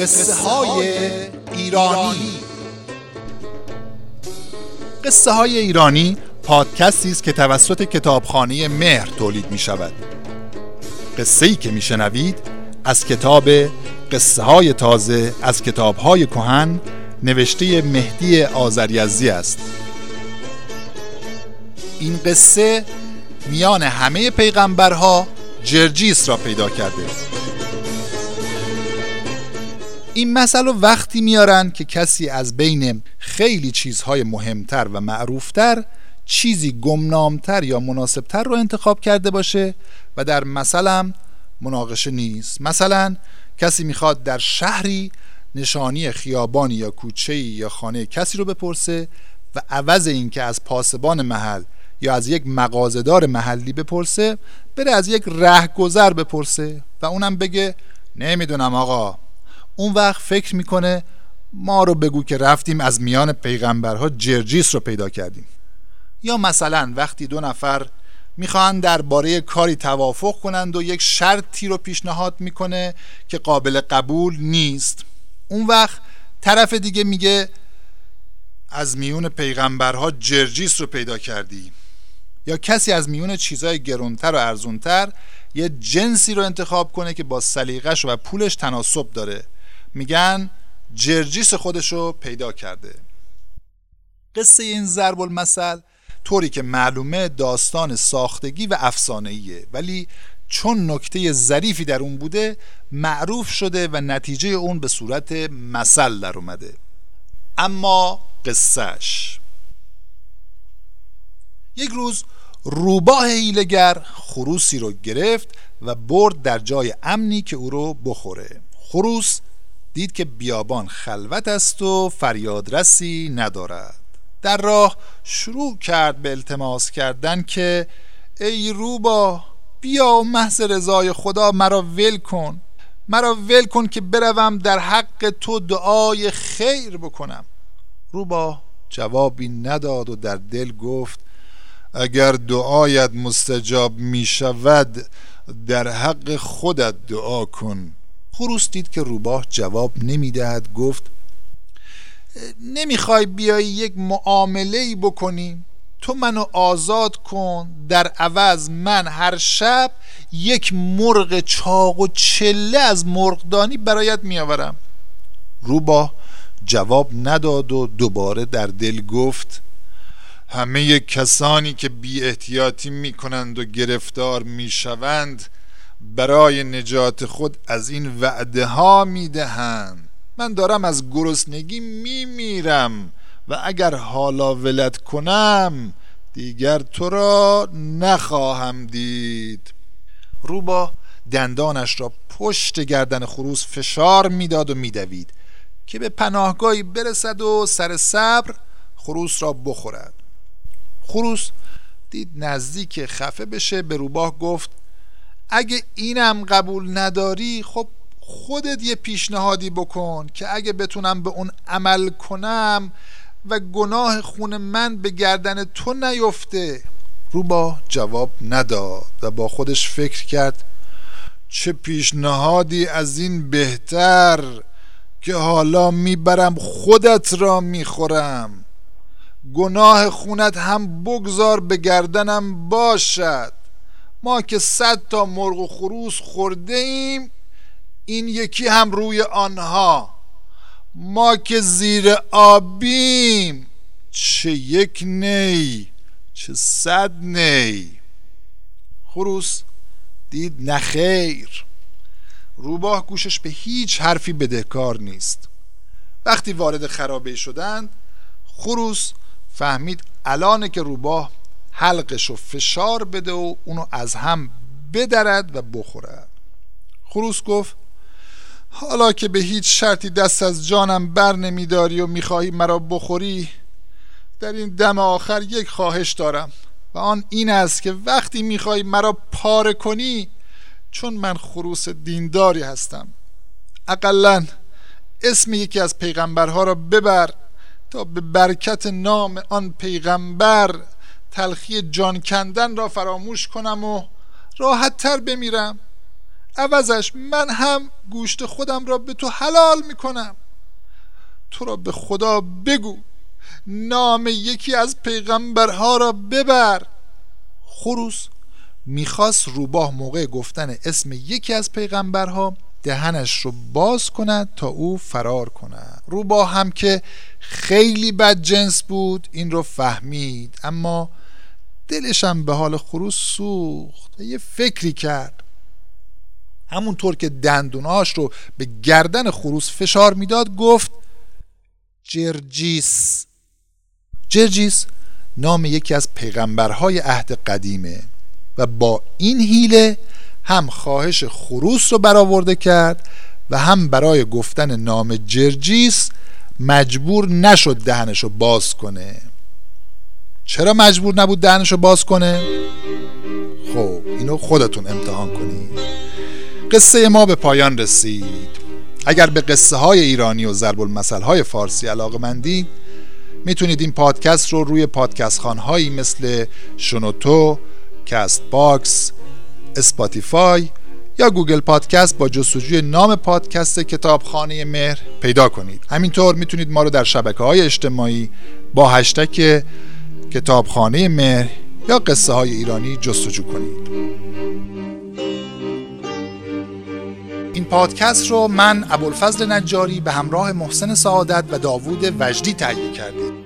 قصه های ایرانی. قصه های ایرانی پادکستی است که توسط کتابخانه مهر تولید می شود قصه ای که می شنوید از کتاب قصه های تازه از کتاب های کهن نوشته مهدی آذریزی است. این قصه میان همه پیغمبرها جرجیس را پیدا کرده. این مسئله وقتی میارن که کسی از بین خیلی چیزهای مهمتر و معروفتر چیزی گمنامتر یا مناسبتر رو انتخاب کرده باشه و در مثلا مناقشه نیست. مثلا کسی می‌خواد در شهری نشانی خیابانی یا کوچه یا خانه کسی رو بپرسه و عوض اینکه از پاسبان محل یا از یک مغازهدار محلی بپرسه بره از یک رهگذر بپرسه و اونم بگه نمی‌دونم آقا اون وقت فکر می‌کنه ما رو بگو که رفتیم از میان پیغمبرها جرجیس رو پیدا کردیم. یا مثلا وقتی دو نفر می‌خواهند درباره کاری توافق کنند و یک شرطی رو پیشنهاد می‌کنه که قابل قبول نیست. اون وقت طرف دیگه میگه از میون پیغمبرها جرجیس رو پیدا کردی. یا کسی از میون چیزهای گرونتر و ارزونتر یه جنسی رو انتخاب کنه که با سلیقش و پولش تناسب داره. میگن جرجیس خودش رو پیدا کرده. قصه این ضرب المثل طوری که معلومه داستان ساختگی و افسانه‌ایه ولی چون نکته ظریفی در اون بوده معروف شده و نتیجه اون به صورت مثل در اومده. اما قصهش یک روز روباه هیلگر خروسی رو گرفت و برد در جای امنی که او رو بخوره. خروس دید که بیابان خلوت است و فریادرسی ندارد. در راه شروع کرد به التماس کردن که ای روبا بیا و محض رضای خدا مرا ول کن. مرا ول کن که بروم در حق تو دعای خیر بکنم. روبا جوابی نداد و در دل گفت اگر دعایت مستجاب می شود در حق خودت دعا کن. خروس دید که روباه جواب نمی‌دهد گفت نمی‌خوای بیای یک معامله ای بکنیم تو منو آزاد کن در عوض من هر شب یک مرغ چاق و چله از مرغدانی برایت میآورم. روباه جواب نداد و دوباره در دل گفت همه کسانی که بی احتیاطی می کنند و گرفتار می شوند برای نجات خود از این وعده ها می دهند من دارم از گرسنگی می میرم و اگر حالا ولت کنم دیگر تو را نخواهم دید. روبا دندانش را پشت گردن خروس فشار می‌داد و میدوید که به پناهگاهی برسد و سر صبر خروس را بخورد. خروس دید نزدیک خفه بشه به روباه گفت اگه اینم قبول نداری خب خودت یه پیشنهادی بکن که اگه بتونم به اون عمل کنم و گناه خون من به گردن تو نیفته. روبا جواب نداد و با خودش فکر کرد چه پیشنهادی از این بهتر که حالا می‌برم خودت را می‌خورم. گناه خونت هم بگذار به گردنم باشد. ما که صد تا مرغ و خروس خورده ایم این یکی هم روی آنها. ما که زیر آبیم چه یک نی چه صد نی. خروس دید نخیر روباه گوشش به هیچ حرفی بدهکار نیست. وقتی وارد خرابه شدند خروس فهمید الان که روباه حلقش رو فشار بده و اونو از هم بدرد و بخورد خروس گفت حالا که به هیچ شرطی دست از جانم بر نمیداری و می‌خواهی مرا بخوری در این دم آخر یک خواهش دارم و آن این است که وقتی می‌خواهی مرا پاره کنی چون من خروس دینداری هستم. اقلا اسم یکی از پیغمبرها را ببر تا به برکت نام آن پیغمبر تلخی جان کندن را فراموش کنم و راحت تر بمیرم. عوضش من هم گوشت خودم را به تو حلال می‌کنم. تو را به خدا بگو. نام یکی از پیغمبرها را ببر. خروس می‌خواست روباه موقع گفتن اسم یکی از پیغمبرها دهنش رو باز کند تا او فرار کند. روباه هم که خیلی بد جنس بود این رو فهمید. اما دلشم به حال خروس سوخت. یه فکری کرد. همونطور که دندوناش رو به گردن خروس فشار می‌داد گفت جرجیس. جرجیس نام یکی از پیغمبرهای عهد قدیمه و با این هیله هم خواهش خروس رو برآورده کرد و هم برای گفتن نام جرجیس مجبور نشد دهنش رو باز کنه. چرا مجبور نبود دهنش رو باز کنه؟ خب اینو خودتون امتحان کنید قصه ما به پایان رسید. اگر به قصه های ایرانی و ضرب المثل های فارسی علاقه مندید می‌تونید این پادکست رو روی پادکست خوان‌هایی مثل شنوتو، Castbox، Spotify یا Google Podcast با جستجوی نام پادکست کتابخانه مهر پیدا کنید. همینطور می‌تونید ما رو در شبکه های اجتماعی با هشتک کتابخانه مهر یا قصه های ایرانی جستجو کنید. این پادکست رو من ابوالفضل نجاری به همراه محسن سعادت و داوود وجدی تهیه کردیم.